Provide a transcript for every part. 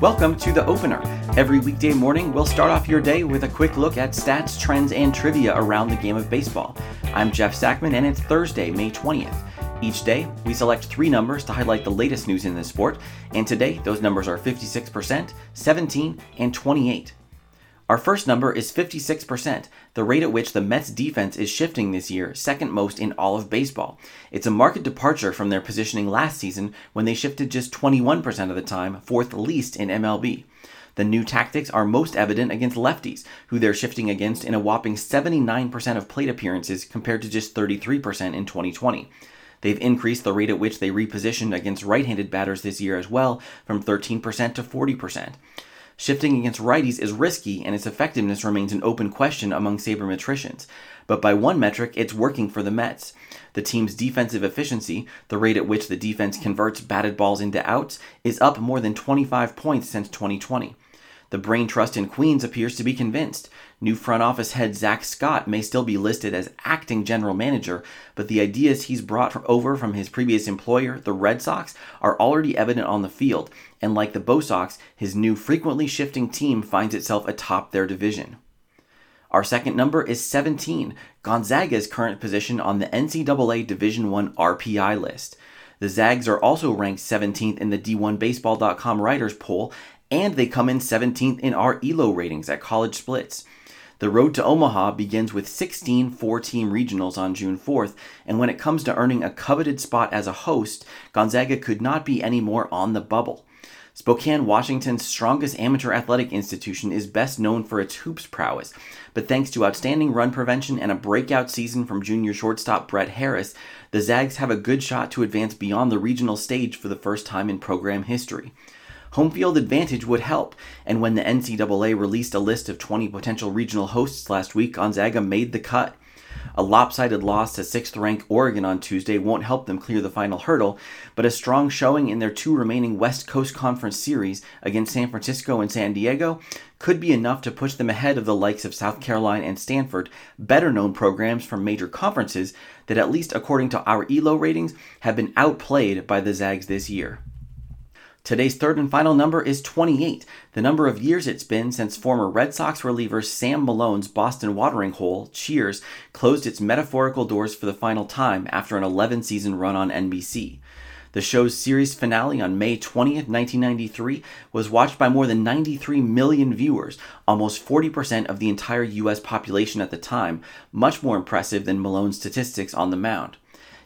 Welcome to the opener. Every weekday morning, we'll start off your day with a quick look at stats, trends, and trivia around the game of baseball. I'm Jeff Sackmann, and it's Thursday, May 20th. Each day, we select three numbers to highlight the latest news in the sport, and today those numbers are 56%, 17, and 28. Our first number is 56%, the rate at which the Mets defense is shifting this year, second most in all of baseball. It's a marked departure from their positioning last season when they shifted just 21% of the time, fourth least in MLB. The new tactics are most evident against lefties, who they're shifting against in a whopping 79% of plate appearances compared to just 33% in 2020. They've increased the rate at which they repositioned against right handed batters this year as well, from 13% to 40%. Shifting against righties is risky and its effectiveness remains an open question among sabermetricians. But by one metric, it's working for the Mets. The team's defensive efficiency, the rate at which the defense converts batted balls into outs, is up more than 25 points since 2020. The brain trust in Queens appears to be convinced. New front office head Zack Scott may still be listed as acting general manager, but the ideas he's brought over from his previous employer, the Red Sox, are already evident on the field, and like the Bo Sox, his new frequently shifting team finds itself atop their division. Our second number is 17, Gonzaga's current position on the NCAA Division I RPI list. The Zags are also ranked 17th in the D1Baseball.com writers poll and they come in 17th in our ELO ratings at college splits. The road to Omaha begins with 16 four team regionals on June 4th, and when it comes to earning a coveted spot as a host, Gonzaga could not be any more on the bubble. Spokane, Washington's strongest amateur athletic institution, is best known for its hoops prowess, but thanks to outstanding run prevention and a breakout season from junior shortstop Brett Harris, the Zags have a good shot to advance beyond the regional stage for the first time in program history. Home field advantage would help, and when the NCAA released a list of 20 potential regional hosts last week, Gonzaga made the cut. A lopsided loss to 6th ranked Oregon on Tuesday won't help them clear the final hurdle, but a strong showing in their two remaining West Coast Conference series against San Francisco and San Diego could be enough to push them ahead of the likes of South Carolina and Stanford, better known programs from major conferences that, at least according to our ELO ratings, have been outplayed by the Zags this year. Today's third and final number is 28, the number of years it's been since former Red Sox reliever Sam Malone's Boston watering hole, Cheers, closed its metaphorical doors for the final time after an 11 season run on NBC. The show's series finale on May 20th, 1993, was watched by more than 93 million viewers, almost 40% of the entire US population at the time, much more impressive than Malone's statistics on the mound.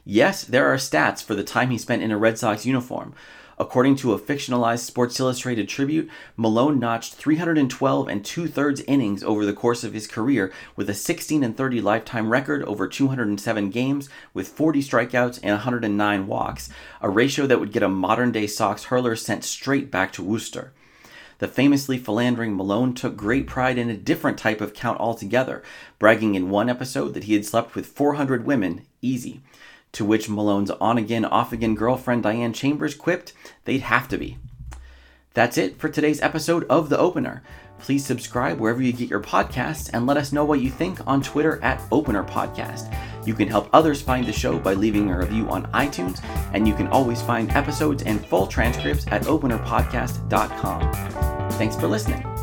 Yes, there are stats for the time he spent in a Red Sox uniform. According to a fictionalized Sports Illustrated tribute, Malone notched 312 and two thirds innings over the course of his career with a 16 and 30 lifetime record over 207 games with 40 strikeouts and 109 walks, a ratio that would get a modern day Sox hurler sent straight back to Worcester. The famously philandering Malone took great pride in a different type of count altogether, bragging in one episode that he had slept with 400 women, easy. To which Malone's on again, off again girlfriend Diane Chambers quipped, they'd have to be. That's it for today's episode of The Opener. Please subscribe wherever you get your podcasts and let us know what you think on Twitter at Opener Podcast. You can help others find the show by leaving a review on iTunes, and you can always find episodes and full transcripts at openerpodcast.com. Thanks for listening.